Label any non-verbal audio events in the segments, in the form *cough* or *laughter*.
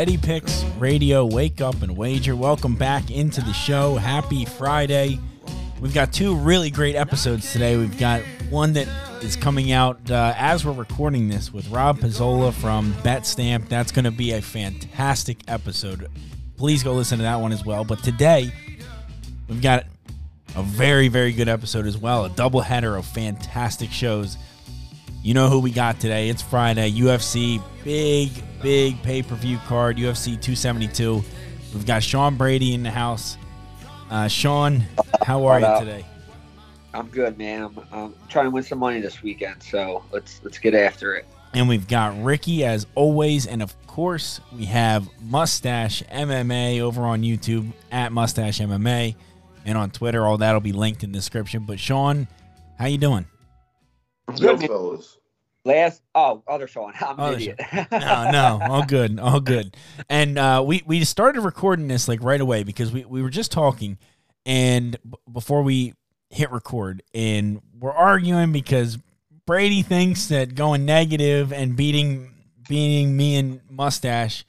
Steady Picks Radio, wake up and wager. Welcome back into the show. Happy Friday. We've got two really great episodes today. We've got one that is coming out uh, as we're recording this with Rob Pizzola from BetStamp. That's going to be a fantastic episode. Please go listen to that one as well. But today, we've got a very, very good episode as well. A double header of fantastic shows. You know who we got today. It's Friday. UFC, big, big pay per view card. UFC 272. We've got Sean Brady in the house. Uh, Sean, how are you today? I'm good, man. I'm, I'm trying to win some money this weekend, so let's let's get after it. And we've got Ricky as always, and of course we have Mustache MMA over on YouTube at Mustache MMA, and on Twitter. All that'll be linked in the description. But Sean, how you doing? Good, Good fellas. Last oh, other Sean. *laughs* I'm an Other idiot. no, no, all good, all good. And uh, we we started recording this like right away because we we were just talking, and b- before we hit record, and we're arguing because Brady thinks that going negative and beating beating me and Mustache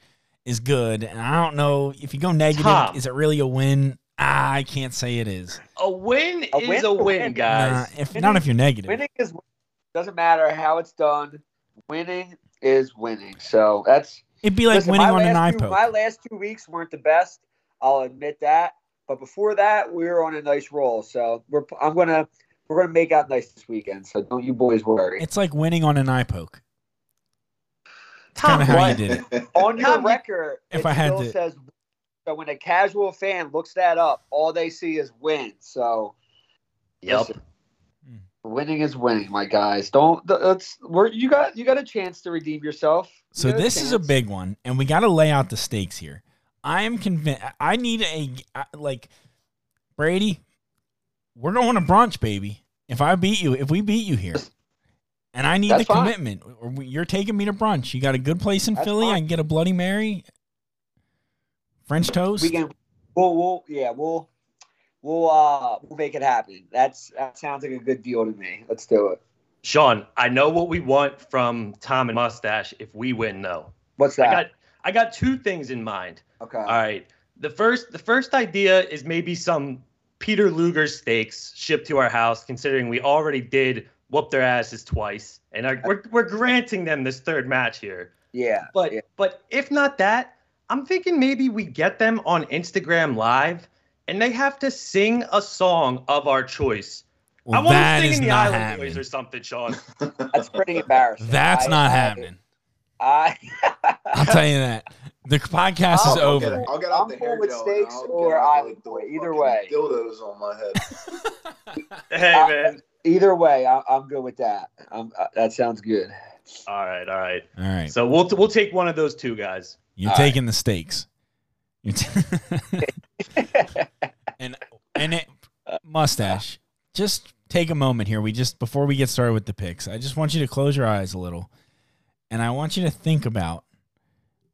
is good, and I don't know if you go negative, Tom. is it really a win? Ah, I can't say it is. A win A is win a a win, win. guys. Nah, if Winning- not if you're negative. winning is doesn't matter how it's done. Winning is winning. So that's It'd be like listen, winning on an last iPod. My last two weeks weren't the best. I'll admit that. But before that, we were on a nice roll. So we're I'm gonna we're gonna make out nice this weekend. So don't you boys worry. It's like winning on an iPoke. It's Tom, kind of how you did it. *laughs* on your record, If it I had still to- says so when a casual fan looks that up, all they see is win. So Yep. listen, winning is winning, my guys. Don't let's we're you got you got a chance to redeem yourself. You So this is a big one, and we got to lay out the stakes here. I am convinced. I need a like Brady. We're going to brunch, baby. If I beat you, if we beat you here, and I need That's the fine. commitment, or you're taking me to brunch. You got a good place in That's Philly. I can get a Bloody Mary, French toast. we can we'll, we'll yeah we'll we'll uh we'll make it happen. That's that sounds like a good deal to me. Let's do it. Sean, I know what we want from Tom and Mustache if we win, though. What's that? I got I got two things in mind. okay. All right. The first the first idea is maybe some Peter Luger steaks shipped to our house, considering we already did whoop their asses twice, and are, we're we're granting them this third match here. yeah. But yeah. but if not that, I'm thinking maybe we get them on Instagram Live, and they have to sing a song of our choice. Well, I want that sing is singing the not Island happening. Boys or something, Sean. *laughs* That's pretty embarrassing. That's I- not I- happening. I *laughs* I'll tell you that. The podcast is Oh, I'll get, over. I'll get out I'm the cool hair with gel steaks and I'll or get Island the Boy, either way. Dildos on my head. *laughs* hey Uh, man. either way, I, I'm good with that. Uh, that sounds good. All right, all right. All right, So we'll we'll take one of those two guys. you're all taking the stakes. T- and it, *laughs* uh, mustache. Just take a moment here. We just before we get started with the picks, I just want you to close your eyes a little, and I want you to think about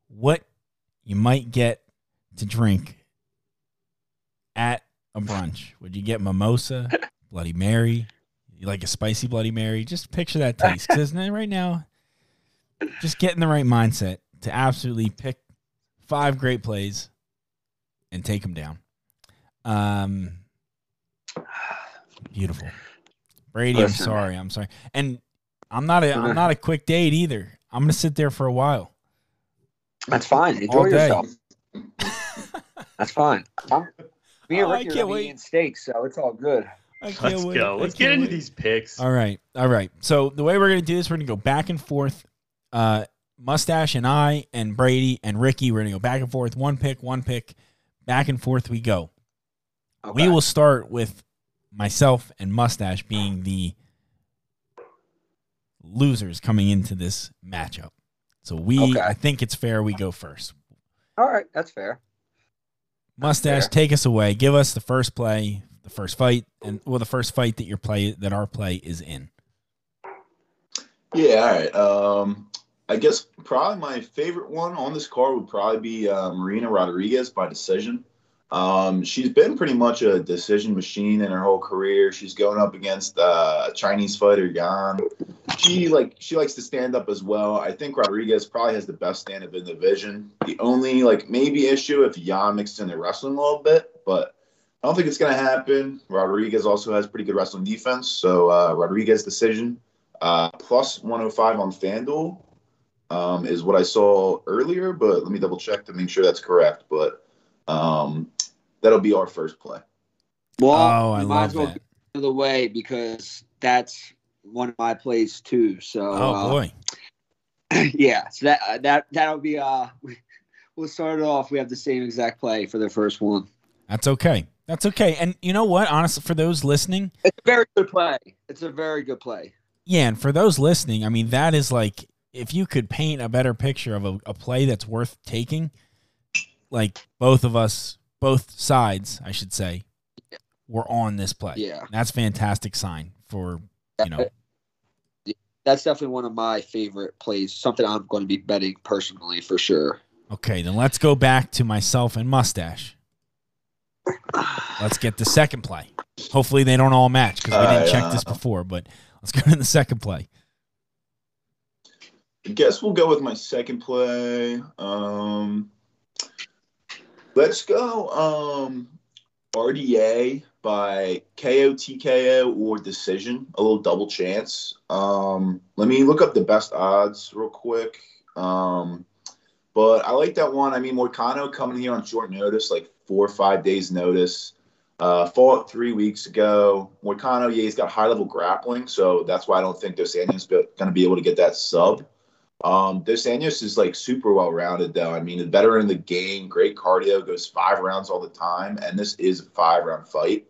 what you might get to drink at a brunch. Would you get mimosa, *laughs* Bloody Mary? You like a spicy Bloody Mary? Just picture that taste, because right now, just get in the right mindset to absolutely pick five great plays and take them down. Um, *sighs* beautiful, Brady. I'm Listen. sorry. I'm sorry, and I'm not a I'm not a quick date either. I'm gonna sit there for a while. That's fine. Enjoy day. yourself. *laughs* That's fine. I'm, me and oh, Ricky are can't gonna be wait. eating steaks, so it's all good. Let's wait. go. Let's get into wait. these picks. All right, all right. So the way we're gonna do this, we're gonna go back and forth. Uh, Mustache and I and Brady and Ricky, we're gonna go back and forth. One pick, one pick, back and forth we go. Okay. We will start with myself and Mustache being the losers coming into this matchup. So we, Okay. I think it's fair we go first. All right, that's fair. Mustache, fair. take us away. Give us the first play, the first fight, and well, the first fight that your play that our play is in. Yeah, all right. Um, I guess probably my favorite one on this card would probably be uh, Marina Rodriguez by decision. Um, she's been pretty much a decision machine in her whole career. She's going up against uh, Chinese fighter, Yan. She like she likes to stand up as well. I think Rodriguez probably has the best stand up in the division. The only like maybe issue if Yan mixes in the wrestling a little bit, but I don't think it's gonna happen. Rodriguez also has pretty good wrestling defense, so uh, Rodriguez decision. Uh, plus 105 on FanDuel um, is what I saw earlier, but let me double check to make sure that's correct. But um, that'll be our first play. Well, oh, I you might love as well that. get out of the way because that's one of my plays too. So, Oh uh, boy. *clears throat* yeah. So that uh, that that'll be uh, *laughs* we'll start it off. We have the same exact play for the first one. That's okay. That's okay. And you know what? Honestly, for those listening, It's a very good play. It's a very good play. yeah, and for those listening, I mean, that is like if you could paint a better picture of a, a play that's worth taking, like both of us, both sides, I should say, were on this play. Yeah. That's fantastic sign for you know. That's definitely one of my favorite plays. Something I'm going to be betting personally for sure. Okay, then let's go back to myself and mustache. Let's get the second play. Hopefully they don't all match because we didn't Alright, check this uh, before. But let's go to the second play. I guess we'll go with my second play. Um, let's go um, RDA by KOTKO or decision, a little double chance. Um, let me look up the best odds real quick. Um, but I like that one. I mean, Moicano coming here on short notice, like four or five days notice. Uh, fought three weeks ago. Moicano, yeah, he's got high level grappling, so that's why I don't think Dos Anjos going to be able to get that sub. Um, Dos Anjos is like super well rounded, though. I mean, a veteran in the game, great cardio, goes five rounds all the time, and this is a five round fight.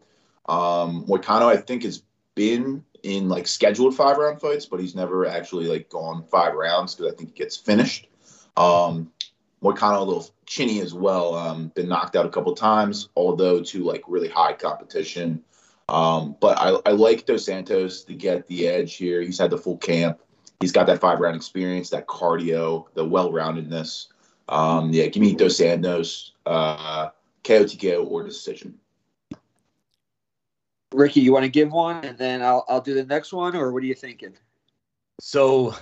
Um, Moicano, I think, has been in like scheduled five round fights, but he's never actually like gone five rounds because I think he gets finished. Um, Moicano a little chinny as well. Um, been knocked out a couple times, although to like really high competition. Um, but I, I like Dos Santos to get the edge here. He's had the full camp. He's got that five round experience, that cardio, the well roundedness. Um, yeah, give me Dos Santos, uh, KO TKO or decision. Ricky, you want to give one, and then I'll I'll do the next one, or what are you thinking? So,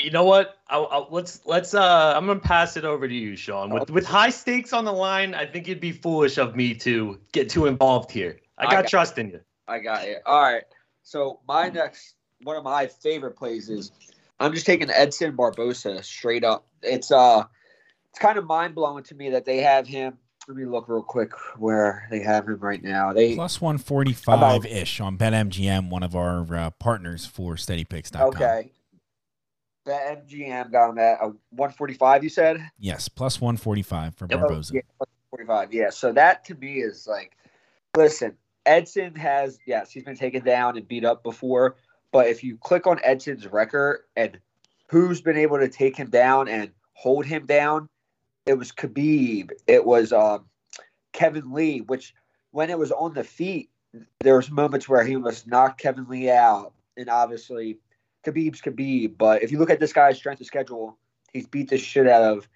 you know what? I'll, I'll, let's let's. Uh, I'm gonna pass it over to you, Sean. With with high stakes on the line, I think it'd be foolish of me to get too involved here. I I got, got- trust in you. I got it. All right. So my next one of my favorite plays is I'm just taking Edson Barboza straight up. It's uh it's kind of mind blowing to me that they have him. Let me look real quick where they have him right now. They Plus 145 ish on BetMGM, one of our uh, partners for SteadyPicks.com. okay. The MGM got him at a 145. You said. Yes, plus 145 for Yep. Barboza. Yeah, 45. Yeah. So that to me is like, listen, Edson has, yes, he's been taken down and beat up before. But if you click on Edson's record and who's been able to take him down and hold him down, it was Khabib. It was um, Kevin Lee, which when it was on the feet, there was moments where he almost knocked Kevin Lee out. And obviously, Khabib's Khabib. But if you look at this guy's strength of schedule, he's beat the shit out of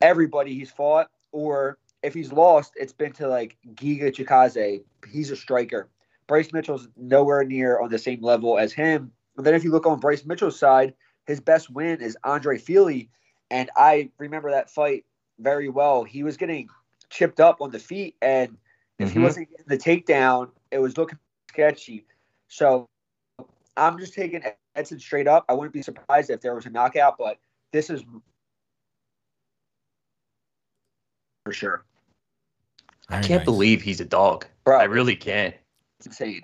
everybody he's fought. Or if he's lost, it's been to like Giga Chikadze. He's a striker. Bryce Mitchell's nowhere near on the same level as him. And then if you look on Bryce Mitchell's side, his best win is Andre Fili. And I remember that fight very well. He was getting chipped up on the feet, and if he Mhm. wasn't getting the takedown, it was looking sketchy. So I'm just taking Edson straight up. I wouldn't be surprised if there was a knockout, but this is for sure. I can't nice. believe he's a dog. Bro, I really can't. It's insane.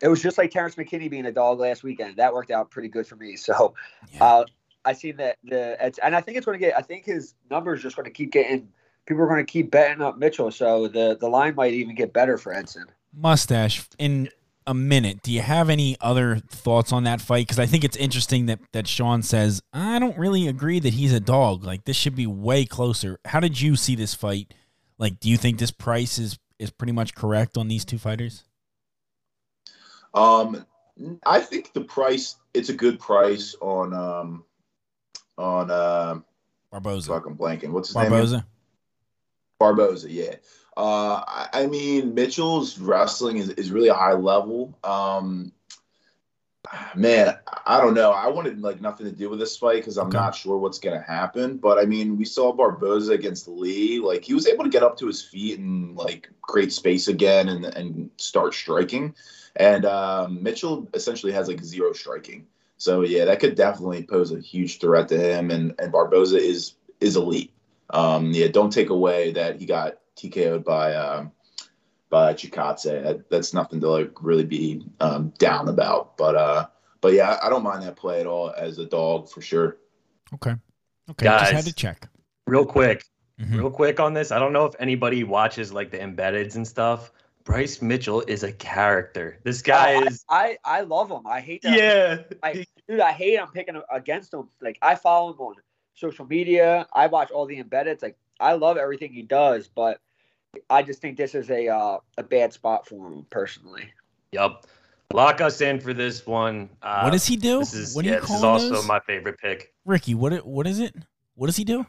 It was just like Terrence McKinney being a dog last weekend. That worked out pretty good for me. So Yeah. uh, I see that the it's, and I think it's going to get. I think his numbers just going to keep getting. People are going to keep betting up Mitchell, so the the line might even get better for Edson. mustache in a minute do you have any other thoughts on that fight because i think it's interesting that that sean says i don't really agree that he's a dog like this should be way closer how did you see this fight like do you think this price is is pretty much correct on these two fighters Um, I think the price it's a good price on um on uh barboza fucking blanking. What's his name? barboza Barboza, yeah. Uh, I, I mean, Mitchell's wrestling is, is really a high level. Um, man, I don't know. I wanted like nothing to do with this fight because I'm Okay. not sure what's gonna happen. But I mean, we saw Barboza against Lee. Like he was able to get up to his feet and like create space again and and start striking. And um, Mitchell essentially has like zero striking. So yeah, that could definitely pose a huge threat to him. And and Barboza is is elite. Um, yeah, don't take away that he got TKO'd by um, by Chikadze. That, that's nothing to like really be um, down about. But uh, but yeah, I, I don't mind that play at all as a dog for sure. okay okay just had to check Real quick, Mhm. real quick on this. I don't know if anybody watches like the embeddeds and stuff. Bryce Mitchell is a character. This guy Oh, I- is I, I love him. I hate that. yeah. I- dude, I hate him picking against him. Like I follow him on social media. I watch all the embeddeds. Like I love everything he does, but I just think this is a uh, a bad spot for him personally. Yup. Lock us in for this one. Uh, what does he do This is what do yeah, you this call is also those? my favorite pick. ricky what it- what is it what does he do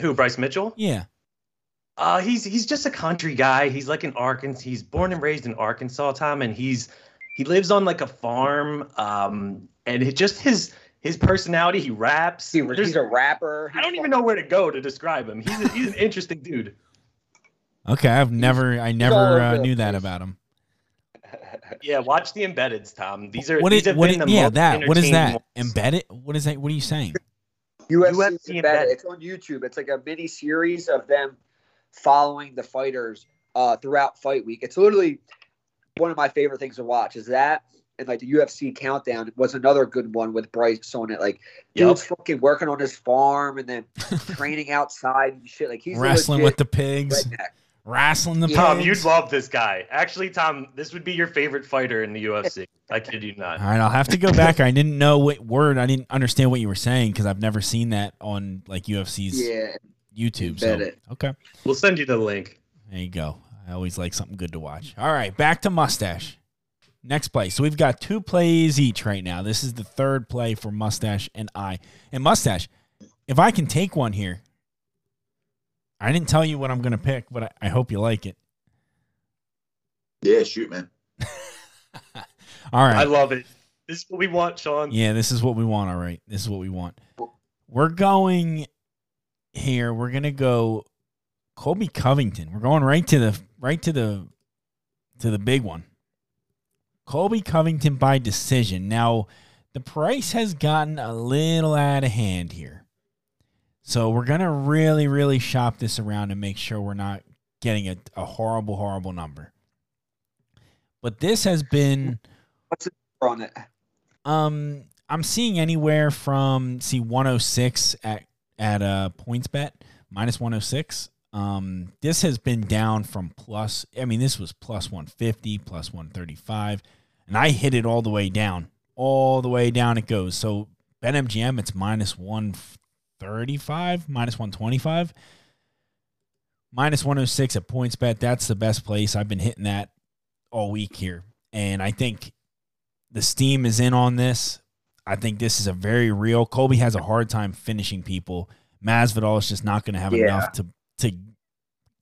Who, Bryce Mitchell? yeah Uh, he's he's just a country guy. He's like in Arkansas. He's born and raised in Arkansas, Tom, and he's he lives on like a farm. Um, and it just his his personality. He raps. He, he's a rapper. I don't even know where to go to describe him. He's a, he's an *laughs* interesting dude. Okay i've never i never uh, knew that about him *laughs* Yeah, watch the embeddeds, Tom. These are what these is have what been is, the yeah that what is that entertaining ones. embedded what is that what are you saying UFC, UFC embedded. embedded. It's on YouTube. It's like a mini series of them following the fighters uh, throughout fight week. It's literally one of my favorite things to watch. Is that and like the UFC countdown was another good one with Bryce on it. Like Yep. dude's fucking working on his farm and then *laughs* training outside and shit. Like he's wrestling with the pigs redneck. Wrestling the Tom, pigs. you'd love this guy. Actually, Tom, this would be your favorite fighter in the UFC. I kid you not. All right, I'll have to go back. I didn't know what word. I didn't understand what you were saying because I've never seen that on like UFC's Yeah, YouTube. So embedded. okay, We'll send you the link. there you go. I always like something good to watch. All right, back to mustache. Next play. So we've got two plays each right now. This is the third play for mustache and I. And mustache, if I can take one here, I didn't tell you what I'm going to pick, but I, I hope you like it. Yeah, shoot, man. *laughs* All right. I love it. This is what we want, Sean. Yeah, this is what we want. All right, this is what we want. We're going here. We're gonna go Colby Covington. We're going right to the right to the to the big one. Colby Covington by decision. Now, the price has gotten a little out of hand here. So we're gonna really, really shop this around and make sure we're not getting a, a horrible, horrible number. But this has been What's it on it. um, I'm seeing anywhere from see 106 at at uh PointsBet minus 106. Um, this has been down from plus. I mean, this was plus 150, plus 135, and I hit it all the way down. All the way down it goes. So BetMGM, it's minus 135, minus 125, minus 106 at PointsBet. That's the best place. I've been hitting that all week here, and I think the steam is in on this. I think this is a very real. Colby has a hard time finishing people. Masvidal is just not going to have Yeah. enough to to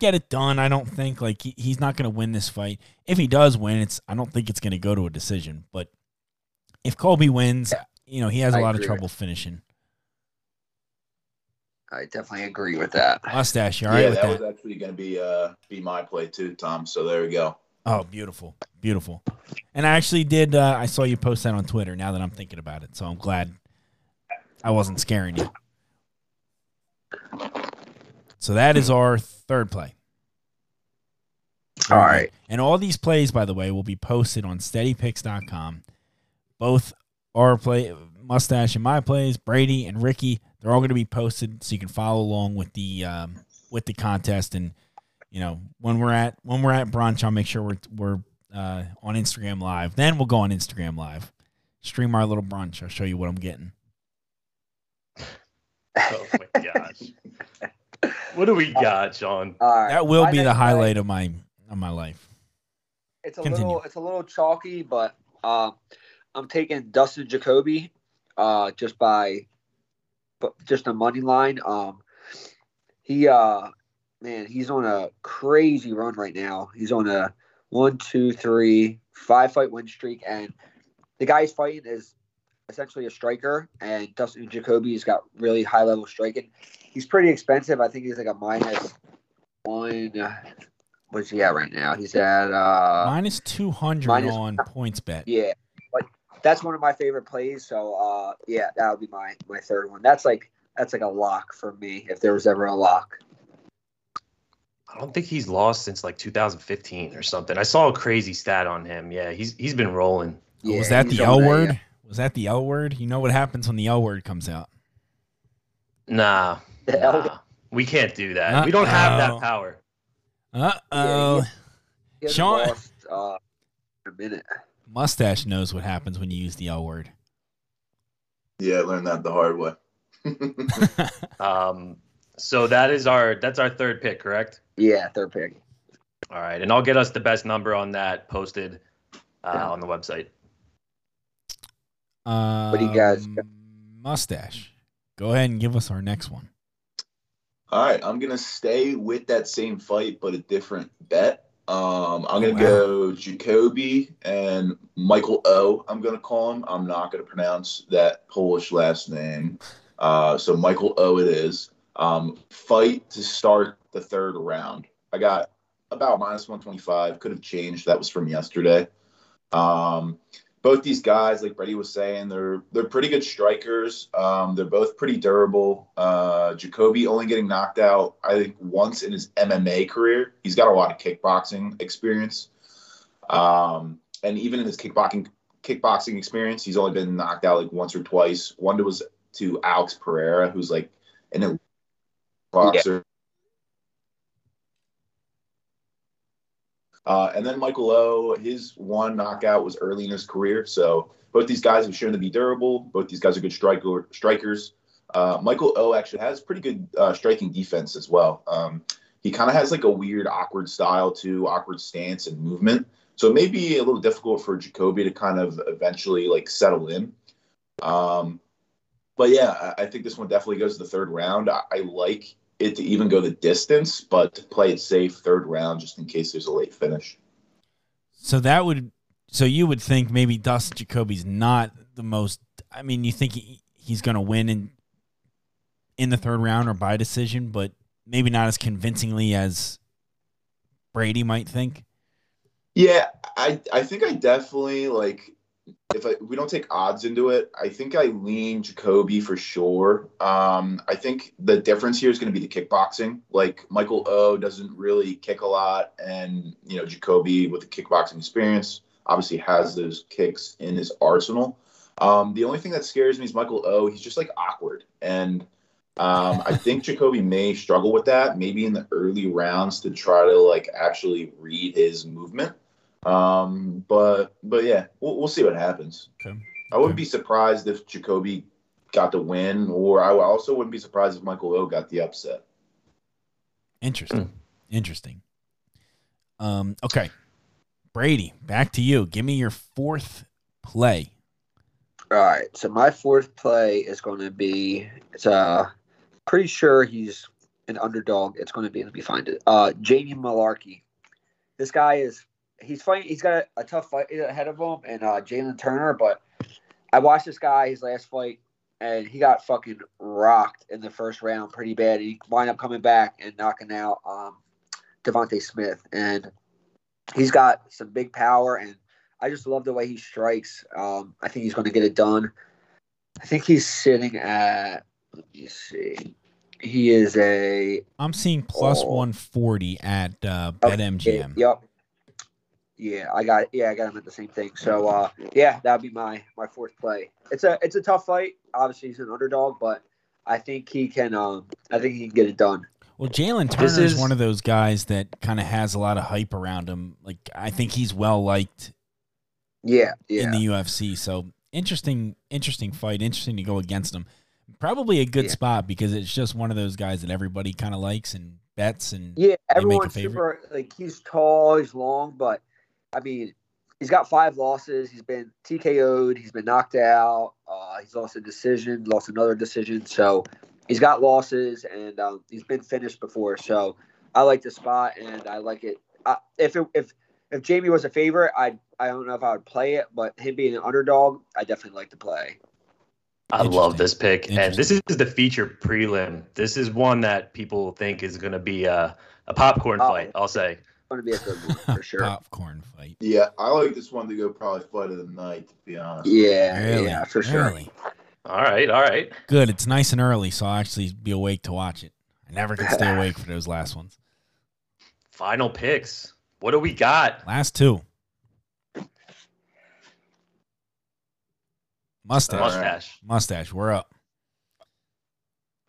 get it done. I don't think like he, he's not going to win this fight. If he does win, it's I don't think it's going to go to a decision. But if Colby wins, you know he has a lot of trouble finishing. I definitely agree with that. Mustache, you all right yeah, with that, that? was actually going to be uh be my play too, Tom. So there we go. Oh, beautiful, beautiful. And I actually did. Uh, I saw you post that on Twitter. Now that I'm thinking about it, so I'm glad I wasn't scaring you. So that is our third play. All right. And all these plays, by the way, will be posted on steadypicks.com. Both our play, Mustache and my plays, Brady and Ricky, they're all going to be posted so you can follow along with the um, with the contest. And you know when we're at when we're at brunch, I'll make sure we're we're uh, on Instagram Live. Then we'll go on Instagram Live, stream our little brunch. I'll show you what I'm getting. Oh my gosh. what do we got, John? All right. That will my be the next play- highlight of my of my life. It's a Continue. little it's a little chalky, but uh, I'm taking Dustin Jacoby uh, just by but just a money line. Um, he uh man, he's on a crazy run right now. He's on a one, two, three, five fight win streak, and the guy he's fighting is essentially a striker, and Dustin Jacoby's got really high level striking. He's pretty expensive. I think he's like a minus one. What's he at right now? He's at uh Minus 200 minus- on PointsBet. yeah, that's one of my favorite plays. So uh, yeah, that would be my my third one. That's like that's like a lock for me if there was ever a lock. I don't think he's lost since like 2015 or something. I saw a crazy stat on him. Yeah, he's he's been rolling. Oh, Yeah, was that he's the on L a- word? Was that the L word? You know what happens when the L word comes out. Nah, The L- nah. we can't do that. We don't have that power. Uh oh. He hasn't Sean- lost, uh, a minute. Mustache knows what happens when you use the L word. Yeah, I learned that the hard way. *laughs* Um, so that is our that's our third pick, correct? Yeah, third pick. All right, and I'll get us the best number on that posted uh, on the website. Um, do you guys- Mustache. Go ahead and give us our next one. All right, I'm gonna stay with that same fight, but a different bet. Um, I'm gonna Wow. go Jacoby and Michael O. I'm gonna call him. I'm not gonna pronounce that Polish last name. Uh, so Michael O. It is. Um, fight to start the third round. I got about minus 125. Could have changed. That was from yesterday. Um, both these guys, like Brady was saying, they're they're pretty good strikers. Um, they're both pretty durable. Uh, Jacoby only getting knocked out, I think, once in his MMA career. He's got a lot of kickboxing experience, um, and even in his kickboxing kickboxing experience, he's only been knocked out like once or twice. One was to Alex Pereira, who's like an elite boxer. Uh, and then Michael O, his one knockout was early in his career. So both these guys have shown to be durable. Both these guys are good striker, strikers. Uh, Michael O actually has pretty good uh, striking defense as well. Um, he kind of has like a weird, awkward style too, awkward stance and movement. So it may be a little difficult for Jacoby to kind of eventually like settle in. Um, but yeah, I, I think this one definitely goes to the third round. I, I like it to even go the distance, but to play it safe third round just in case there's a late finish. So that would, so you would think maybe Dustin Jacoby's not the most. I mean, you think he, he's going to win in in the third round or by decision, but maybe not as convincingly as Brady might think. Yeah, I I think I definitely like if I, we don't take odds into it, I think I lean Jacoby for sure. Um, I think the difference here is going to be the kickboxing. Like Michael O doesn't really kick a lot, and you know Jacoby with the kickboxing experience obviously has those kicks in his arsenal. Um, the only thing that scares me is Michael O. He's just like awkward, and um, I think *laughs* Jacoby may struggle with that, maybe in the early rounds to try to like actually read his movement. Um, but but yeah, we'll, we'll see what happens. Okay. I wouldn't Okay. be surprised if Jacoby got the win, or I also wouldn't be surprised if Michael O got the upset. Interesting. Interesting. Um, okay. Brady, back to you. Give me your fourth play. All right. So my fourth play is going to be. It's uh pretty sure he's an underdog. It's going to be. Let me find it. Uh, Jamie Mullarkey. This guy is. He's fighting. He's got a, a tough fight ahead of him, and uh, Jalen Turner. But I watched this guy his last fight, and he got fucking rocked in the first round pretty bad. He wind up coming back and knocking out um, Devonte Smith, and he's got some big power and. I just love the way he strikes. Um, I think he's going to get it done. I think he's sitting at. Let me see. He is a I'm seeing plus Oh. 140 at uh, Okay, BetMGM. Yep. Yeah, I got yeah, I got him at the same thing. So uh yeah, that'd be my my fourth play. It's a it's a tough fight. Obviously he's an underdog, but I think he can um I think he can get it done. Well, Jalen Turner This is is- one of those guys that kind of has a lot of hype around him. Like I think he's well liked Yeah, yeah. in the UFC. So interesting, interesting fight. Interesting to go against him. Probably a good Yeah. spot because it's just one of those guys that everybody kind of likes and bets and Yeah, make everyone's favorite? super like he's tall, he's long, but I mean, he's got five losses. He's been TKO'd, he's been knocked out, uh, he's lost a decision, lost another decision. So he's got losses and um, he's been finished before. So I like the spot and I like it. Uh, if it, if if Jamie was a favorite, I I don't know if I would play it, but him being an underdog, I definitely like to play. I love this pick, and this is the feature prelim. This is one that people think is going to be a, a popcorn Oh. fight. I'll say. It's going to be a good one for *laughs* sure. popcorn fight. Yeah, I like this one to go probably fight of the night, to be honest. Yeah, Really, yeah, for sure. really All right, all right. good. It's nice and early, so I'll actually be awake to watch it. I never can stay *laughs* awake for those last ones. Final picks. What do we got? Last two. Mustache. All right. Mustache. Mustache. We're up.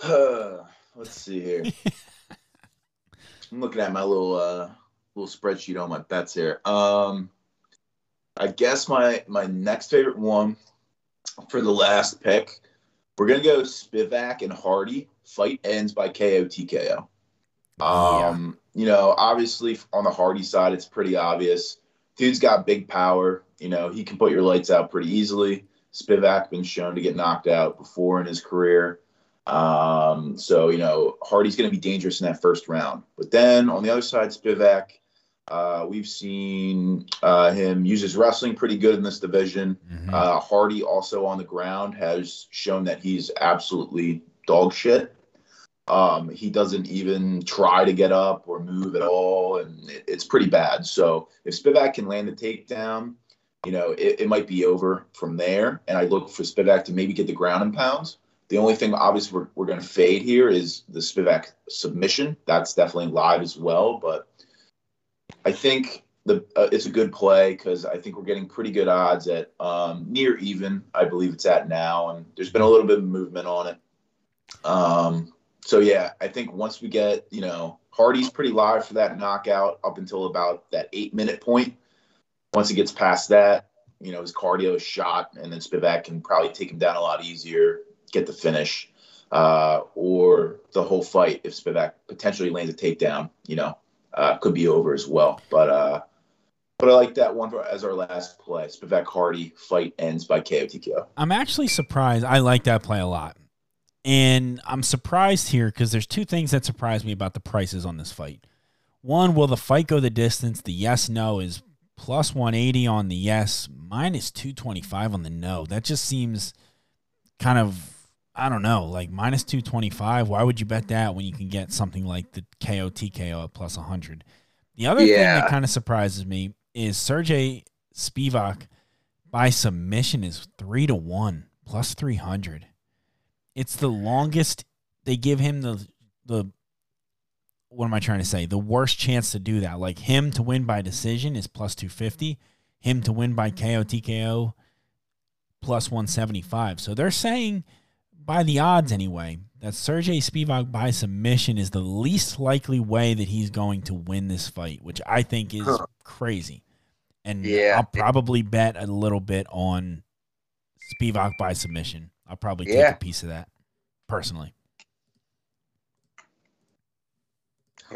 *sighs* Let's see here. *laughs* I'm looking at my little uh, little spreadsheet on my bets here. Um, I guess my my next favorite one for the last pick, we're gonna go Spivak and Hardy. Fight ends by KO TKO. Um, you know, obviously on the Hardy side, it's pretty obvious. Dude's got big power. You know, he can put your lights out pretty easily. Spivak been shown to get knocked out before in his career. Um, so you know, Hardy's going to be dangerous in that first round. But then on the other side, Spivak, uh, we've seen uh, him use his wrestling pretty good in this division. Mhm. Uh, Hardy also on the ground has shown that he's absolutely dog shit. Um, he doesn't even try to get up or move at all, and it, it's pretty bad. So if Spivak can land the takedown, you know, it, it might be over from there. And I look for Spivak to maybe get the ground and pounds. The only thing, obviously, we're, we're going to fade here is the Spivak submission. That's definitely live as well. But I think the uh, it's a good play because I think we're getting pretty good odds at um, near even. I believe it's at now, and there's been a little bit of movement on it. Um, so yeah, I think once we get you know Hardy's pretty live for that knockout up until about that eight minute point. Once he gets past that, you know his cardio is shot, and then Spivak can probably take him down a lot easier, get the finish, uh, or the whole fight if Spivak potentially lands a takedown. You know, uh, could be over as well. But uh, but I like that one as our last play. Spivak Hardy fight ends by KO TKO. I'm actually surprised. I like that play a lot. And I'm surprised here because there's two things that surprise me about the prices on this fight. One, will the fight go the distance? The yes no is plus 180 on the yes, minus 225 on the no. That just seems kind of, I don't know, like minus 225. Why would you bet that when you can get something like the KO TKO at plus 100? The other thing that kind of surprises me is Sergey Spivak by submission is three to one plus 300 it's the longest they give him the the what am i trying to say the worst chance to do that like him to win by decision is plus 250 him to win by ko tko plus 175 so they're saying by the odds anyway that Sergey Spivak by submission is the least likely way that he's going to win this fight which i think is Huh. crazy and Yeah. i'll probably bet a little bit on Spivak by submission. I'll probably take Yeah. a piece of that personally.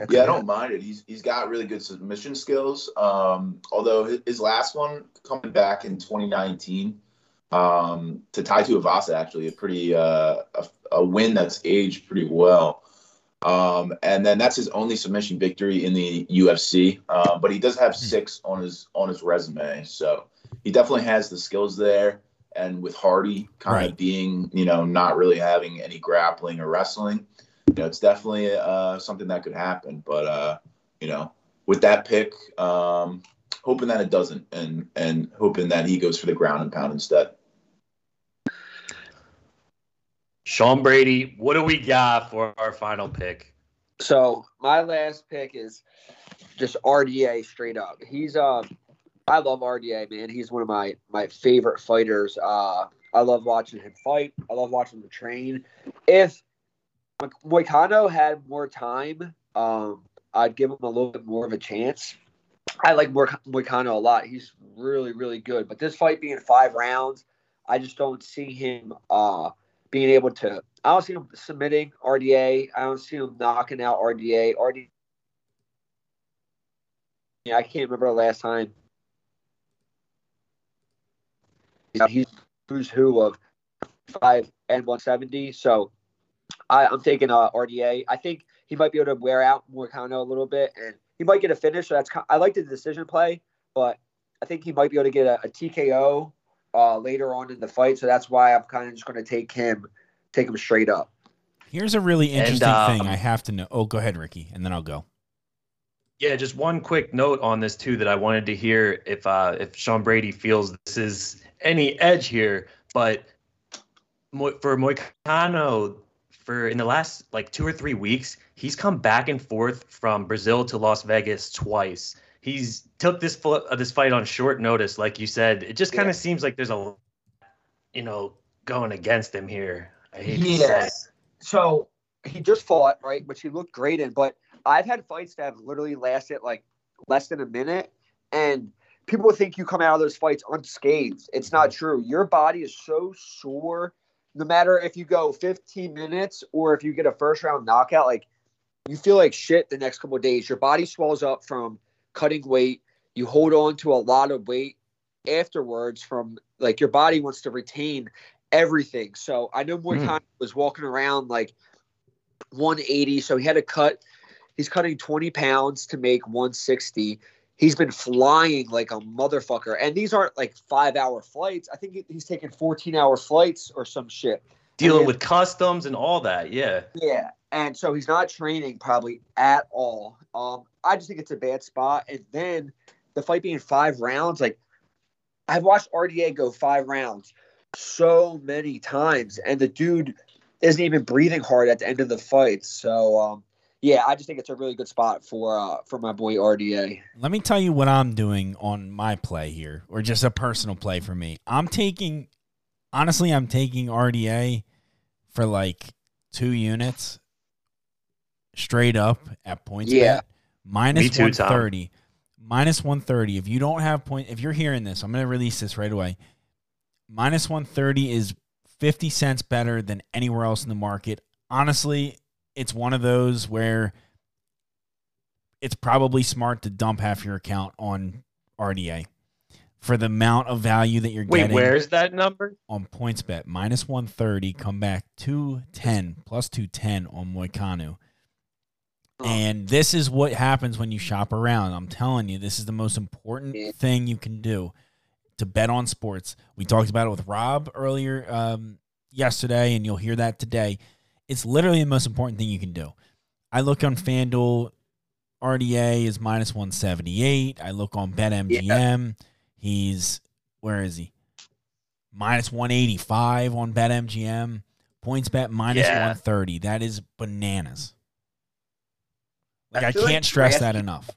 Yeah, I don't mind it. He's he's got really good submission skills. Um, although his, his last one coming back in 2019 um, to Tai Tuivasa actually a pretty uh, a, a win that's aged pretty well. Um, and then that's his only submission victory in the UFC. Uh, but he does have six on his on his resume, so he definitely has the skills there. And with Hardy kind Right. of being, you know, not really having any grappling or wrestling, you know, it's definitely uh, something that could happen. But uh, you know, with that pick, um, hoping that it doesn't, and and hoping that he goes for the ground and pound instead. Sean Brady, what do we got for our final pick? So my last pick is just RDA straight up. He's uh I love RDA, man. He's one of my my favorite fighters. Uh I love watching him fight. I love watching him train. If Moicano had more time, um, I'd give him a little bit more of a chance. I like Moicano a lot. He's really, really good. But this fight being five rounds, I just don't see him uh, being able to. I don't see him submitting RDA. I don't see him knocking out RDA. RDA. Yeah, I can't remember the last time. He's who's who of five and 170. So I, am taking uh, RDA. I think he might be able to wear out Moicano a little bit, and he might get a finish. So that's I like the decision play, but I think he might be able to get a, a TKO uh, later on in the fight. So that's why I'm kind of just going to take him, take him straight up. Here's a really interesting and, thing I have to know. Oh, go ahead, Ricky, and then I'll go. Yeah, just one quick note on this too that I wanted to hear if uh, if Sean Brady feels this is any edge here, but for Moicano, for in the last like two or three weeks, he's come back and forth from Brazil to Las Vegas twice. He's took this uh, this fight on short notice, like you said. It just kind of yeah. seems like there's a, you know, going against him here. Yes. So he just fought right, which he looked great in. But I've had fights that have literally lasted like less than a minute, and people think you come out of those fights unscathed. It's not mm-hmm. true. Your body is so sore. No matter if you go 15 minutes or if you get a first round knockout, like you feel like shit the next couple days. Your body swells up from cutting weight. You hold on to a lot of weight afterwards from like your body wants to retain everything. So I know more mm. was walking around like 180. So he had to cut. He's cutting 20 pounds to make 160 he's been flying like a motherfucker. And these aren't like five hour flights. I think he's taking 14 hour flights or some shit. Dealing with customs and all that. Yeah. Yeah. And so he's not training probably at all. Um, I just think it's a bad spot. And then the fight being five rounds, like I've watched RDA go five rounds so many times, and the dude isn't even breathing hard at the end of the fight. So um, yeah, I just think it's a really good spot for uh, for my boy RDA. Let me tell you what I'm doing on my play here, or just a personal play for me. I'm taking, honestly, I'm taking RDA for like two units, straight up at points. Yeah, minus one thirty. Minus 130. If you don't have point, if you're hearing this, I'm going to release this right away. Minus 130 is 50 cents better than anywhere else in the market. Honestly, it's one of those where it's probably smart to dump half your account on RDA for the amount of value that you're Wait, getting. Wait, where's that number? On PointsBet, minus 130, come back 210, plus 210 on Moicano. Oh. And this is what happens when you shop around. I'm telling you, this is the most important thing you can do to bet on sports. We talked about it with Rob earlier um, yesterday, and you'll hear that today. It's literally the most important thing you can do. I look on FanDuel, RDA is minus 178. I look on BetMGM, yeah. he's, where is he? Minus 185 on BetMGM. PointsBet minus yeah. 130. That is bananas. Like I, I can't like stress that enough.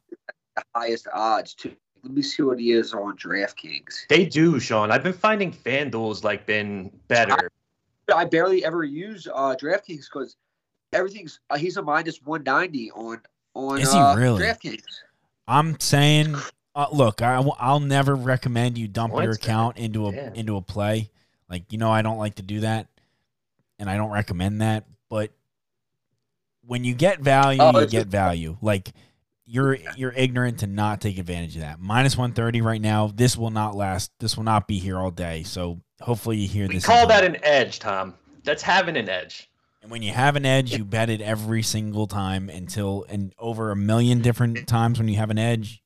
The highest odds too. Let me see what he is on DraftKings. They do, Sean. I've been finding FanDuel's like been better. I barely ever use uh, DraftKings because everything's uh, he's a minus one ninety on on Is he uh, really? DraftKings. I'm saying, uh, look, I, I'll never recommend you dump What's your account that? into a yeah. into a play. Like you know, I don't like to do that, and I don't recommend that. But when you get value, oh, you get value. Like you're you're ignorant to not take advantage of that. Minus one thirty right now. This will not last. This will not be here all day. So hopefully you hear we this. Call that an edge, Tom. That's having an edge. And when you have an edge, you bet it every single time until and over a million different times when you have an edge,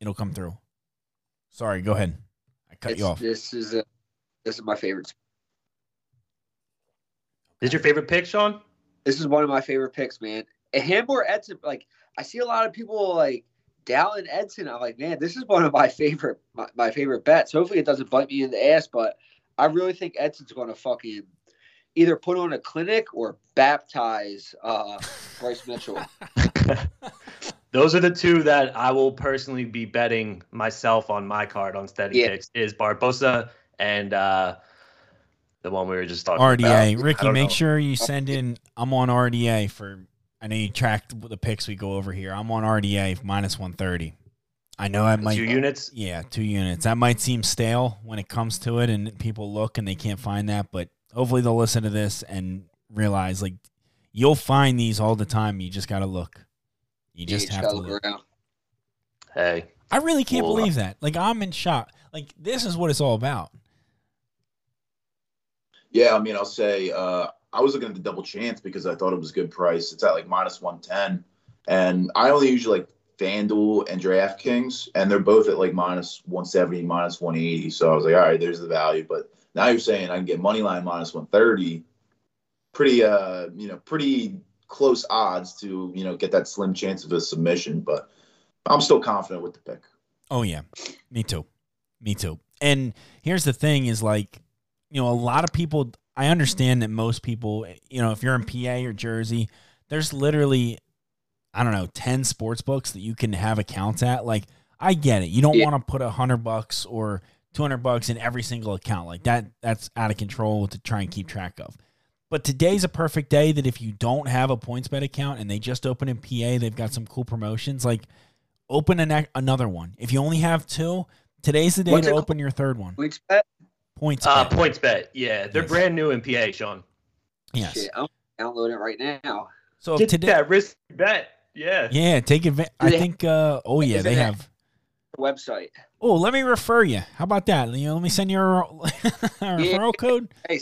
it'll come through. Sorry, go ahead. I cut it's, you off. This is a this is my favorite. Is your favorite pick, Sean? This is one of my favorite picks, man. And him or Edson, like I see a lot of people like Dallin Edson. I'm like, man, this is one of my favorite my, my favorite bets. Hopefully, it doesn't bite me in the ass, but I really think Edson's going to fucking either put on a clinic or baptize uh, Bryce Mitchell. *laughs* *laughs* Those are the two that I will personally be betting myself on my card on steady Yeah. picks is Barboza and uh, the one we were just talking RDA. about. I Ricky, make know. sure you send in. I'm on RDA for. I know you tracked the picks we go over here. I'm on RDA minus 130. I know I might. two units. Yeah, two units. That might seem stale when it comes to it, and people look and they can't find that. But hopefully they'll listen to this and realize like you'll find these all the time. You just got to look. You just have gotta look look. around. Hey, I really can't Well, believe that. Like I'm in shock. Like this is what it's all about. Yeah, I mean, I'll say uh, I was looking at the double chance because I thought it was a good price. It's at like minus 110. And I only usually like FanDuel and DraftKings, and they're both at like minus 170, minus 180. So I was like, all right, there's the value. But now you're saying I can get money line minus 130. Pretty, uh, you know, pretty close odds to, you know, get that slim chance of a submission. But I'm still confident with the pick. Oh yeah, me too, me too. And here's the thing: is like, you know, a lot of people. I understand that most people, you know, if you're in PA or Jersey, there's literally, I don't know, ten sports books that you can have accounts at. Like, I get it. You don't Yeah. want to put a hundred bucks or two hundred bucks in every single account like that. That's out of control to try and keep track of. But today's a perfect day that if you don't have a PointsBet account and they just open in PA, they've got some cool promotions. Like open an, another one. If you only have two, today's the day What's to open your third one. Points uh, bet. points bet. Yeah, they're Yes. brand new in PA, Sean. yes. Shit, I'm downloading it right now. So Get today, that risk bet. Yeah. yeah, take advantage. I think. Uh, oh yeah, they have. Website. Oh, let me refer you. How about that? You know, let me send you a, *laughs* a referral code. Hey,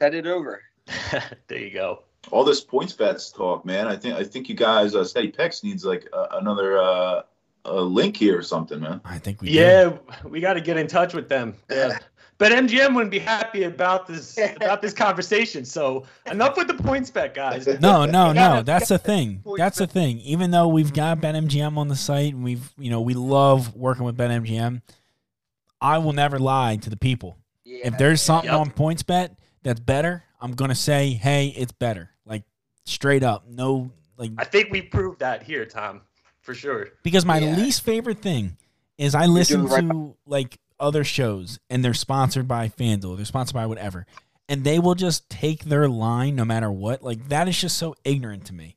send it over. *laughs* there you go. all this PointsBet's talk, man. I think I think you guys uh, steady picks needs like uh, another uh, a link here or something, man. I think we. do. Yeah, we got to get in touch with them. Yeah. *laughs* But MGM wouldn't be happy about this *laughs* about this conversation. So enough with the PointsBet, guys. *laughs* No, no, *laughs* no. That's the thing. That's the thing. Even though we've got BetMGM on the site and we've, you know, we love working with BetMGM, I will never lie to the people. Yeah. If there's something Yep. on PointsBet that's better, I'm gonna say, hey, it's better. Like straight up. No like I think we proved that here, Tom, for sure. because my Yeah. least favorite thing is I listen doing to like other shows and they're sponsored by FanDuel, they're sponsored by whatever, and they will just take their line no matter what. Like that is just so ignorant to me.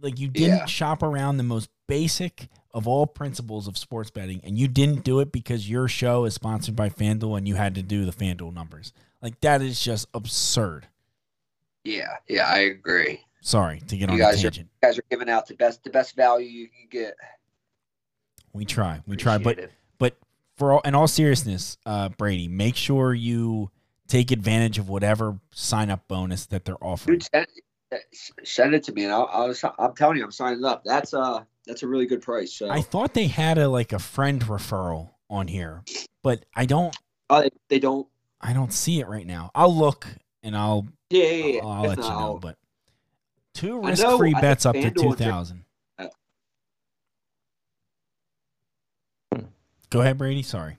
Like you didn't Yeah. shop around the most basic of all principles of sports betting, and you didn't do it because your show is sponsored by FanDuel and you had to do the FanDuel numbers. Like that is just absurd. Yeah, yeah, I agree. Sorry to get You on guys are- tangent. You guys are giving out the best the best value you can get. We try, we try, but it. For all, in all seriousness, uh, Brady, make sure you take advantage of whatever sign up bonus that they're offering. Dude, send, send it to me, and I'll, I'll, I'm telling you, I'm signing up. That's uh that's a really good price. So I thought they had a like a friend referral on here, but I don't oh, they, don't. I don't see it right now. I'll look and I'll Yeah, yeah, yeah. I'll If let you know. I'll- But two risk free bets up to two thousand. Go ahead, Brady. Sorry.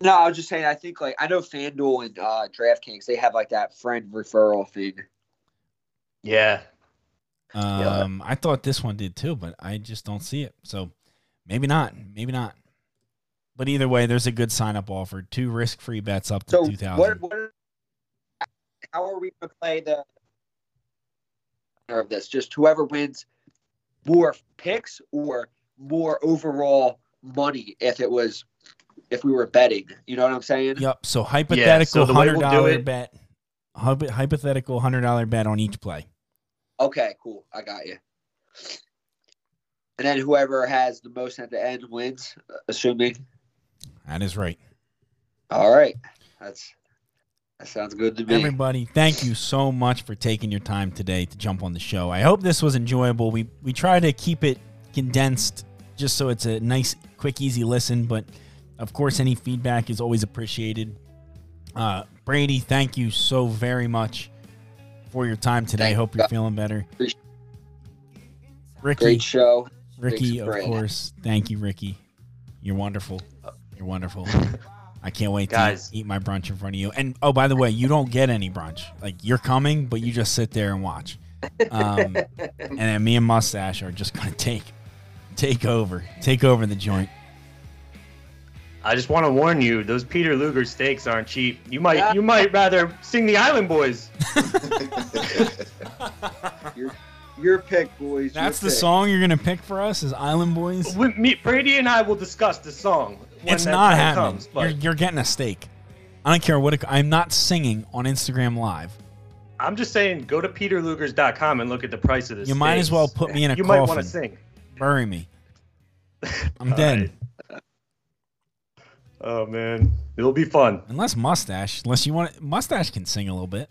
No, I was just saying. I think like I know FanDuel and uh, DraftKings they have like that friend referral thing. Yeah. Um, I thought this one did too, but I just don't see it. So maybe not. Maybe not. But either way, there's a good sign up offer. Two risk free bets up to So two thousand. what, what? How are we going to play the of this? Just whoever wins more picks or more overall money if it was if we were betting. You know what I'm saying? Yep. So hypothetical the way hundred we'll do dollar it- bet. Hypothetical hundred dollar bet on each play. Okay, cool. I got you. And then whoever has the most at the end wins, assuming. That is right. All right, that's that sounds good to me. Everybody, thank you so much for taking your time today to jump on the show. I hope this was enjoyable. We we try to keep it condensed just so it's a nice, quick, easy listen. But of course, any feedback is always appreciated. Uh, Brady, thank you so very much for your time today. Thank hope you. you're feeling better. Appreciate- Ricky, Great show. Ricky, of course. Thank you, Ricky. You're wonderful. You're wonderful. *laughs* I can't wait Guys. to eat my brunch in front of you. And oh, by the way, you don't get any brunch. Like you're coming, but you just sit there and watch. Um, *laughs* and then me and Mustache are just gonna take take over, take over the joint. I just want to warn you, those Peter Luger steaks aren't cheap. You might Yeah. you might rather sing the Island Boys. *laughs* Your, your pick, boys. your That's the pick. song you're gonna pick for us is Island Boys. We- me, Brady and I will discuss the song. When It's that not time happening. Comes, but you're, you're getting a steak. I don't care what it, I'm not singing on Instagram Live. I'm just saying, go to peterlugers.com and look at the price of this. You might as well put me in a You might want to sing. Bury me. *laughs* I'm dead. right. Oh man, it'll be fun. Unless Mustache, unless you want it. Mustache can sing a little bit.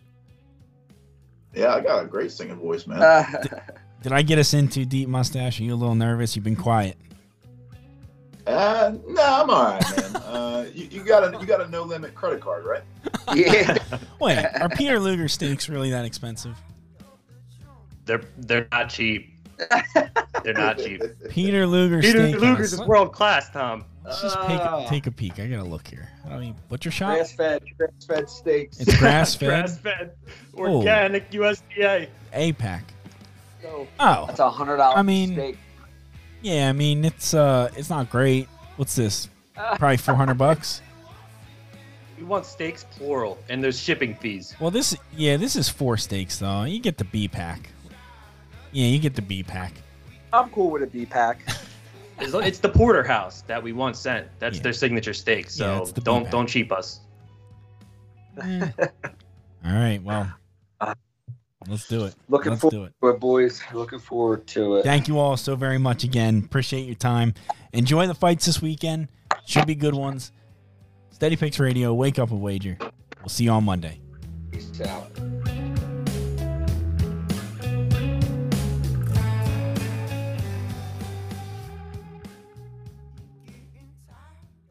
yeah, I got a great singing voice, man. *laughs* Uh, Did I get us in too deep, Mustache? Are you a little nervous? You've been quiet. Uh, no, I'm all right, man. *laughs* Uh, you, you got a you got a no limit credit card, right? yeah. Wait, are Peter Luger steaks really that expensive? They're they're not cheap. They're not cheap. *laughs* Peter Luger Peter steak. Luger's is world class, Tom. Let's just take, Ah. take a peek. I gotta look here. I don't mean butcher shop. Grass fed, grass fed steaks. It's grass fed. Grass fed, organic USDA. APAC. So, Oh, that's a hundred dollars. I mean- steak. yeah. I mean, it's uh, it's not great. What's this? Probably four hundred bucks. We want steaks plural, and there's shipping fees. Well, this yeah, this is four steaks though. You get the B pack. Yeah, you get the B pack. I'm cool with a B pack. It's, it's the porterhouse that we once sent. That's Yeah. their signature steak. So it's the don't B-pack. don't cheap us. Eh. *laughs* All right, well, let's do it. Looking let's forward do it. to it, boys. Looking forward to it. Thank you all so very much again. Appreciate your time. Enjoy the fights this weekend. Should be good ones. Steady Picks Radio. Wake up and wager. We'll see you on Monday. Peace out.